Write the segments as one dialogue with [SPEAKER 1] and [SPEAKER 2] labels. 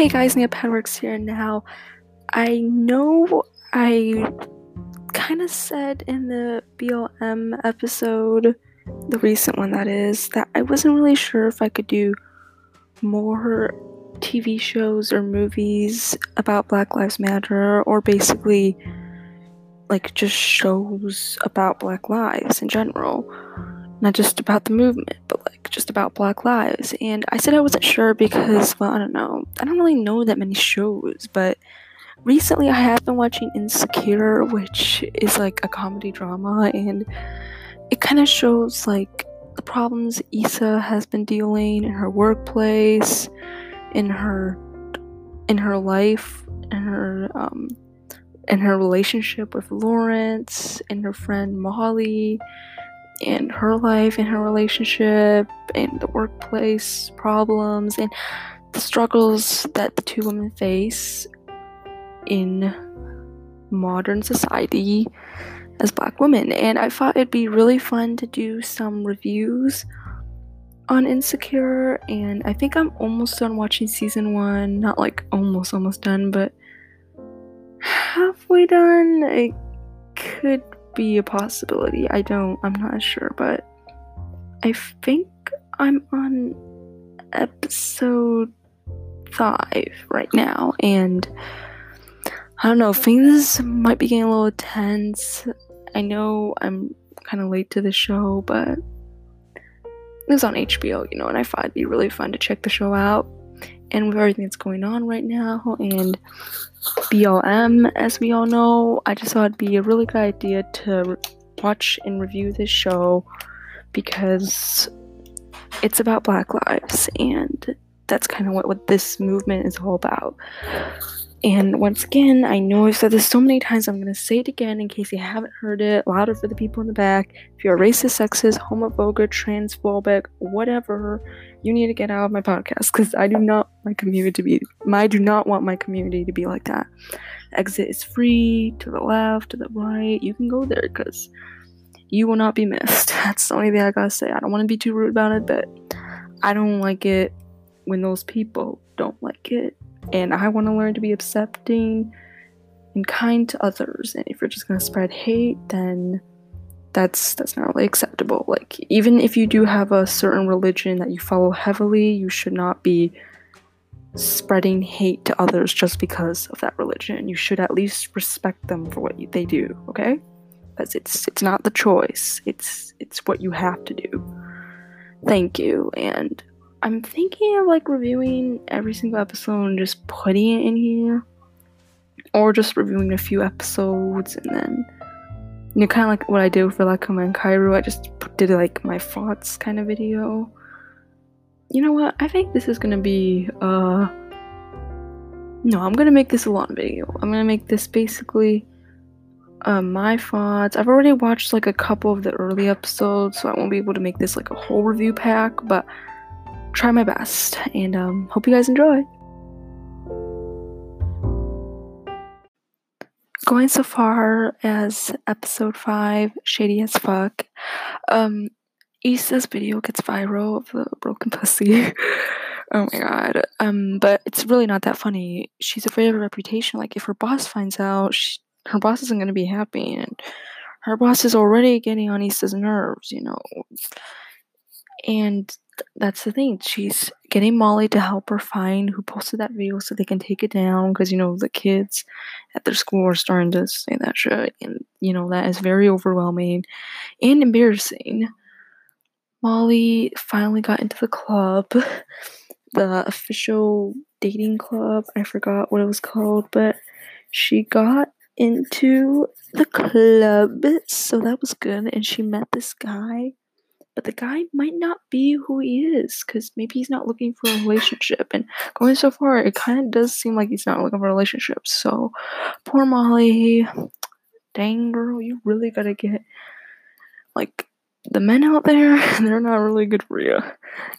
[SPEAKER 1] Hey guys, Nya Padworks here. Now, I know I kind of said in the BLM episode, the recent one that is, that I wasn't really sure if I could do more TV shows or movies about Black Lives Matter or basically like just shows about Black lives in general not just about the movement, but like just about Black lives. And I said I wasn't sure because, well, I don't know. I don't really know that many shows, but recently I have been watching Insecure, which is like a comedy drama, and it kind of shows like the problems Issa has been dealing in her workplace, in her in her life, in her um in her relationship with Lawrence, and her friend Molly in her life, in her relationship, in the workplace problems, and the struggles that the two women face in modern society as black women. And I thought it'd be really fun to do some reviews on Insecure, and I think I'm almost done watching season one. Not like almost, almost done, but halfway done. It could be a possibility. I don't, I'm not sure, but I think I'm on episode five right now, and I don't know, things might be getting a little tense. I know I'm kind of late to the show, but it was on HBO, you know, and I thought it'd be really fun to check the show out. And with everything that's going on right now, and BLM, as we all know, I just thought it'd be a really good idea to watch and review this show because it's about Black lives, and that's kind of what, what this movement is all about. And once again, I know I've said this so many times, I'm going to say it again in case you haven't heard it, louder for the people in the back. If you're a racist, sexist, homophobic, transphobic, whatever, you need to get out of my podcast because I do not my community to be, I do not want my community to be like that. Exit is free to the left, to the right. You can go there because you will not be missed. That's the only thing I gotta say. I don't want to be too rude about it, but I don't like it when those people don't like it and I want to learn to be accepting and kind to others. And if you're just gonna spread hate, then that's that's not really acceptable. Like even if you do have a certain religion that you follow heavily, you should not be spreading hate to others just because of that religion. You should at least respect them for what they do, okay? Because it's it's not the choice. It's it's what you have to do. Thank you and I'm thinking of like reviewing every single episode and just putting it in here. Or just reviewing a few episodes and then you know kind of like what I did for Lakuma and Kaoru. I just did like my thoughts kind of video. You know what? I think this is gonna be uh no, I'm gonna make this a long video. I'm gonna make this basically uh, my thoughts. I've already watched like a couple of the early episodes, so I won't be able to make this like a whole review pack, but try my best and um, hope you guys enjoy. Going so far as episode 5, Shady as Fuck, um, Issa's video gets viral of the broken pussy. oh my god. Um, but it's really not that funny. She's afraid of her reputation. Like, if her boss finds out, she, her boss isn't gonna be happy, and her boss is already getting on Issa's nerves, you know. And that's the thing. She's getting Molly to help her find who posted that video so they can take it down because you know the kids at their school are starting to say that shit, and you know that is very overwhelming and embarrassing. Molly finally got into the club, the official dating club. I forgot what it was called, but she got into the club, so that was good. And she met this guy but the guy might not be who he is because maybe he's not looking for a relationship. And going so far, it kind of does seem like he's not looking for a relationship. So, poor Molly. Dang, girl, you really gotta get like the men out there. They're not really good for you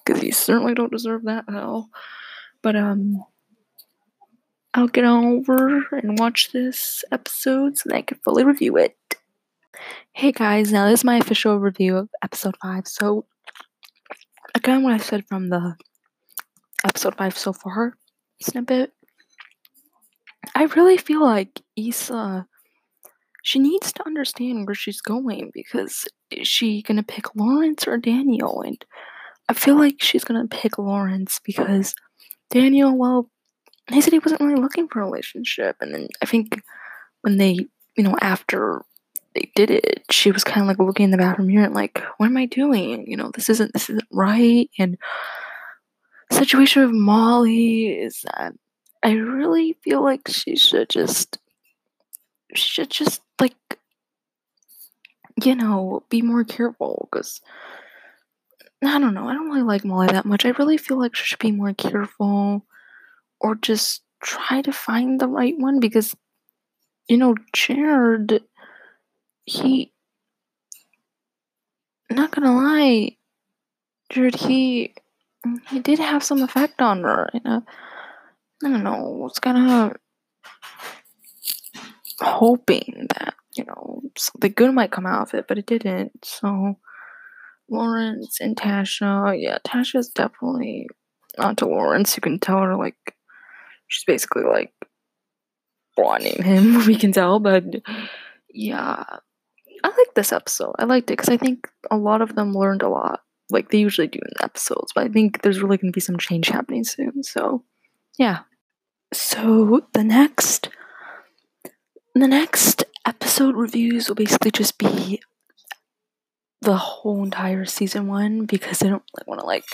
[SPEAKER 1] because you certainly don't deserve that at all. But um. I'll get over and watch this episode so that I can fully review it. Hey guys, now this is my official review of episode 5. So, again, what I said from the episode 5 so far, snippet. I really feel like Issa she needs to understand where she's going because is she gonna pick Lawrence or Daniel? And I feel like she's gonna pick Lawrence because Daniel, well, he said he wasn't really looking for a relationship, and then I think when they, you know, after they did it, she was kind of like looking in the bathroom mirror and like, what am I doing? You know, this isn't this isn't right. And situation with Molly is that I really feel like she should just she should just like you know be more careful because I don't know. I don't really like Molly that much. I really feel like she should be more careful or just try to find the right one because you know Jared he not gonna lie Jared he he did have some effect on her and uh, I don't know it's kind of hoping that you know something good might come out of it but it didn't so Lawrence and Tasha yeah Tasha's definitely onto Lawrence you can tell her like she's basically like wanting him we can tell but yeah Like this episode I liked it because I think a lot of them learned a lot like they usually do in the episodes, but I think there's really going to be some change happening soon. So, yeah. So the next, the next episode reviews will basically just be the whole entire season one because I don't really want to like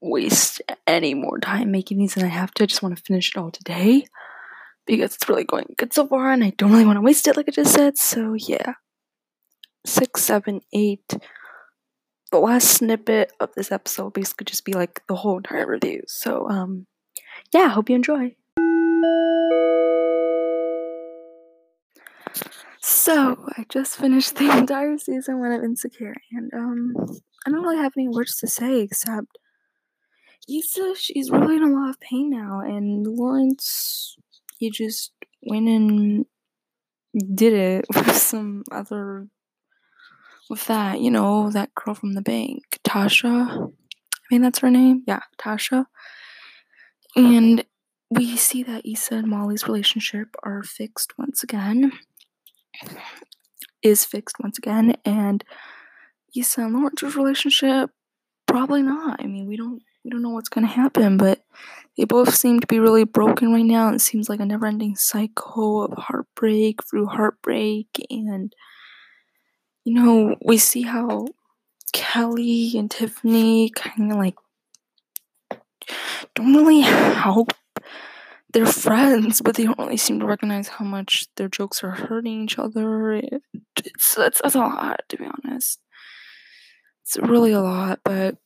[SPEAKER 1] waste any more time making these than I have to. I just want to finish it all today because it's really going good so far, and I don't really want to waste it, like I just said. So yeah, six, seven, eight the last snippet of this episode basically just be like the whole entire review. So um yeah, hope you enjoy. So I just finished the entire season one of Insecure and um I don't really have any words to say except Issa she's really in a lot of pain now and Lawrence he just went and did it with some other with that, you know, that girl from the bank, Tasha. I mean, that's her name. Yeah, Tasha. And we see that Issa and Molly's relationship are fixed once again. Is fixed once again. And Issa and Lawrence's relationship, probably not. I mean, we don't we don't know what's gonna happen, but they both seem to be really broken right now. It seems like a never ending cycle of heartbreak through heartbreak and you know, we see how Kelly and Tiffany kind of like don't really help their friends, but they don't really seem to recognize how much their jokes are hurting each other. It, it's, a lot, to be honest. It's really a lot, but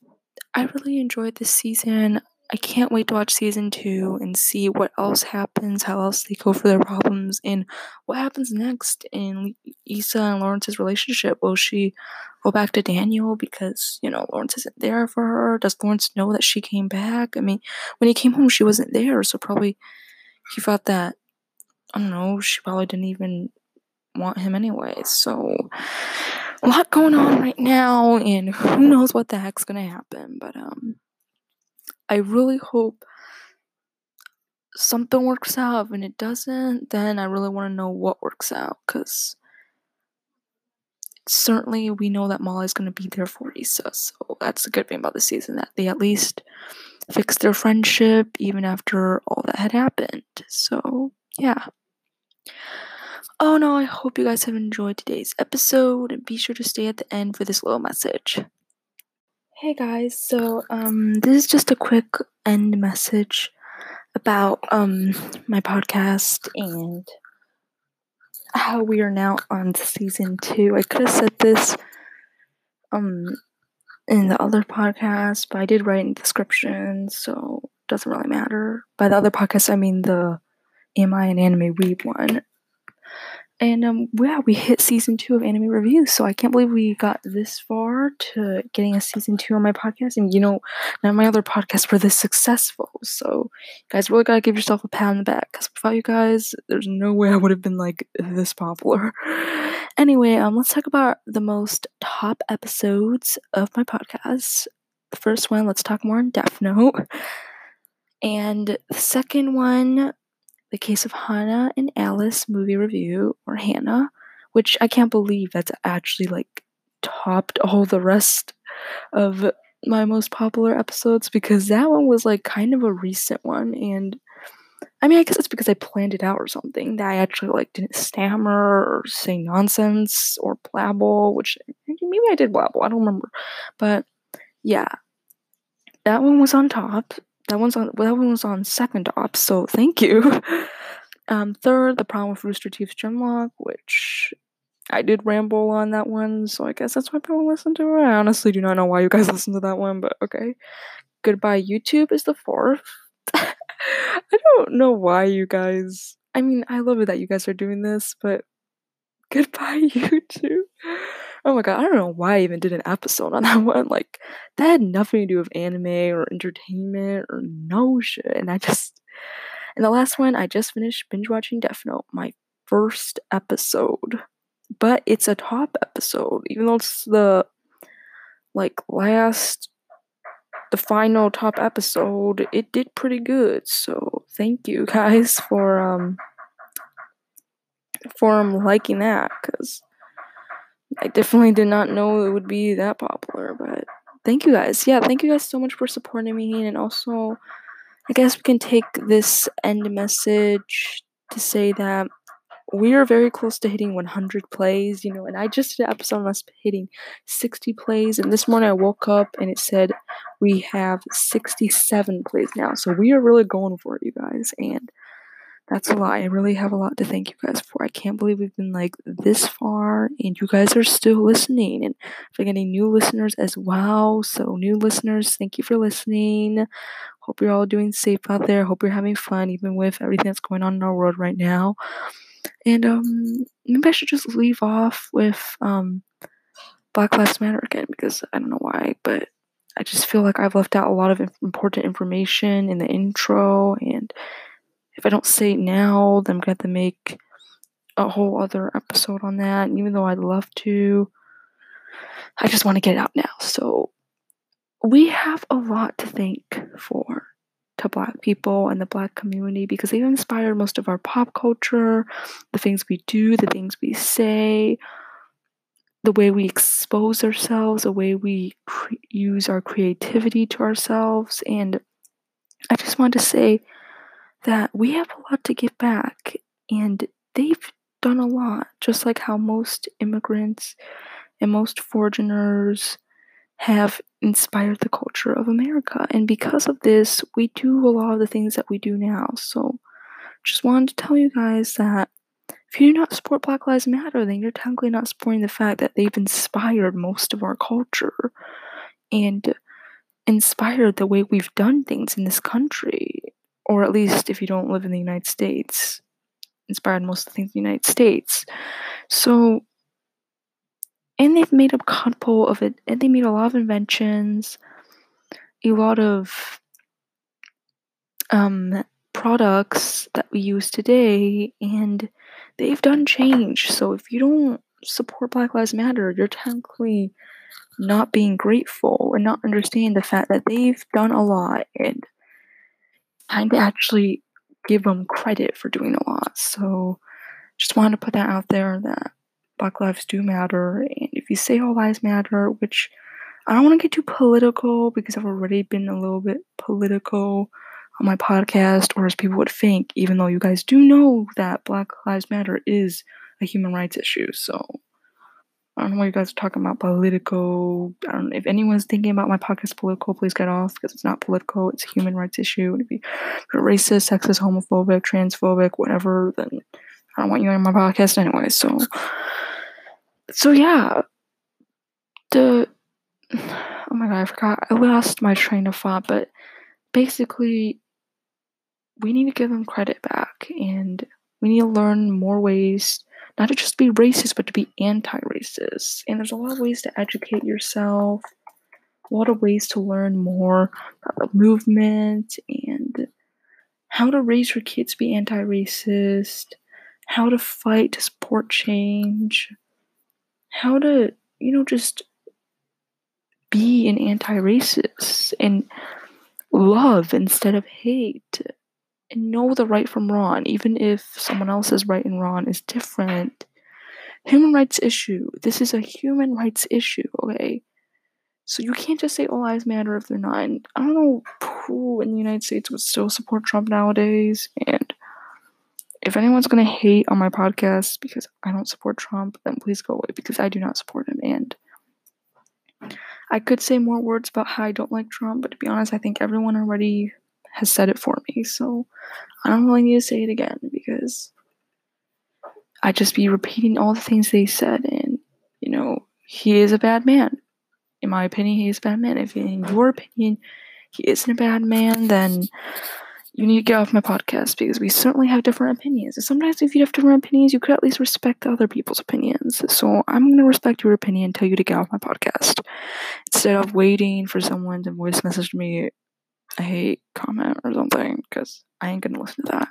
[SPEAKER 1] I really enjoyed this season. I can't wait to watch season two and see what else happens, how else they go for their problems, and what happens next in Issa and Lawrence's relationship. Will she go back to Daniel because, you know, Lawrence isn't there for her? Does Lawrence know that she came back? I mean, when he came home, she wasn't there, so probably he thought that, I don't know, she probably didn't even want him anyway. So, a lot going on right now, and who knows what the heck's gonna happen, but, um, I really hope something works out. When it doesn't, then I really want to know what works out because certainly we know that Molly's going to be there for Issa. So that's the good thing about the season that they at least fixed their friendship even after all that had happened. So, yeah. Oh no, I hope you guys have enjoyed today's episode and be sure to stay at the end for this little message. Hey guys, so um this is just a quick end message about um my podcast and how we are now on season 2. I could have said this um in the other podcast, but I did write in the description, so it doesn't really matter. By the other podcast I mean the Am I an Anime Weeb one. And um, yeah, we hit season two of anime reviews, so I can't believe we got this far to getting a season two on my podcast. And you know, none of my other podcasts were this successful. So, guys, really gotta give yourself a pat on the back. Cause without you guys, there's no way I would have been like this popular. Anyway, um, let's talk about the most top episodes of my podcast. The first one, let's talk more on Death Note. And the second one, The Case of Hannah and Alice movie review, or Hannah, which I can't believe that's actually like topped all the rest of my most popular episodes because that one was like kind of a recent one and I mean I guess it's because I planned it out or something that I actually like didn't stammer or say nonsense or blabble which maybe I did blabble I don't remember but yeah. That one was on top that one's on that one was on second op, so thank you um third the problem with Rooster Teeth's Genlock which I did ramble on that one, so I guess that's why people listen to it. I honestly do not know why you guys listen to that one, but okay. Goodbye YouTube is the fourth. I don't know why you guys. I mean, I love it that you guys are doing this, but goodbye YouTube. Oh my god, I don't know why I even did an episode on that one. Like, that had nothing to do with anime or entertainment or no shit. And I just. And the last one, I just finished binge watching Death Note, my first episode but it's a top episode, even though it's the like last the final top episode, it did pretty good. So thank you guys for um for um, liking that because I definitely did not know it would be that popular. But thank you guys. Yeah, thank you guys so much for supporting me, and also I guess we can take this end message to say that we are very close to hitting 100 plays, you know, and I just did an episode on us hitting 60 plays, and this morning I woke up and it said we have 67 plays now. So we are really going for it, you guys, and that's a lot. I really have a lot to thank you guys for. I can't believe we've been like this far, and you guys are still listening, and I'm getting new listeners as well. So, new listeners, thank you for listening. Hope you're all doing safe out there. Hope you're having fun, even with everything that's going on in our world right now. And um, maybe I should just leave off with um, Black Lives Matter again because I don't know why, but I just feel like I've left out a lot of important information in the intro. And if I don't say it now, then I'm going to have to make a whole other episode on that. And even though I'd love to, I just want to get it out now. So we have a lot to thank for to black people and the black community because they've inspired most of our pop culture, the things we do, the things we say, the way we expose ourselves, the way we cre- use our creativity to ourselves. And I just want to say that we have a lot to give back, and they've done a lot, just like how most immigrants and most foreigners have inspired the culture of America. And because of this, we do a lot of the things that we do now. So just wanted to tell you guys that if you do not support Black Lives Matter, then you're technically not supporting the fact that they've inspired most of our culture and inspired the way we've done things in this country. Or at least if you don't live in the United States, inspired most of the things in the United States. So and they've made a couple of it and they made a lot of inventions a lot of um, products that we use today and they've done change so if you don't support black lives matter you're technically not being grateful and not understanding the fact that they've done a lot and to actually give them credit for doing a lot so just wanted to put that out there that Black lives do matter, and if you say all lives matter, which I don't want to get too political because I've already been a little bit political on my podcast, or as people would think, even though you guys do know that Black Lives Matter is a human rights issue. So I don't know why you guys are talking about political. I don't know if anyone's thinking about my podcast political, please get off because it's not political. It's a human rights issue. And if you're racist, sexist, homophobic, transphobic, whatever, then I don't want you on my podcast anyway. So so yeah, the oh my god, I forgot. I lost my train of thought, but basically, we need to give them credit back, and we need to learn more ways not to just be racist, but to be anti-racist. And there's a lot of ways to educate yourself, a lot of ways to learn more about the movement and how to raise your kids to be anti-racist, how to fight to support change how to, you know, just be an anti racist and love instead of hate know the right from wrong, even if someone else's right and wrong is different. Human rights issue. This is a human rights issue, okay? So you can't just say all lives matter if they're not. And I don't know who in the United States would still support Trump nowadays. And if anyone's gonna hate on my podcast because I don't support Trump, then please go away because I do not support him. And I could say more words about how I don't like Trump, but to be honest, I think everyone already has said it for me. So I don't really need to say it again because I just be repeating all the things they said. And, you know, he is a bad man. In my opinion, he is a bad man. If in your opinion he isn't a bad man, then you need to get off my podcast because we certainly have different opinions. And sometimes, if you have different opinions, you could at least respect other people's opinions. So I'm to respect your opinion and tell you to get off my podcast instead of waiting for someone to voice message me a hate comment or something because I ain't to listen to that.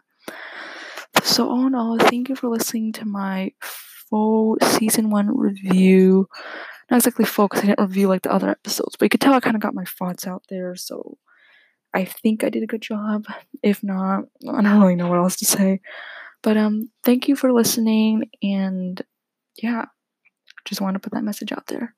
[SPEAKER 1] So, all in all, thank you for listening to my full season one review. Not exactly full because I didn't review like the other episodes, but you could tell I kind of got my thoughts out there. So, I think I did a good job. If not, I don't really know what else to say. But um thank you for listening and yeah, just want to put that message out there.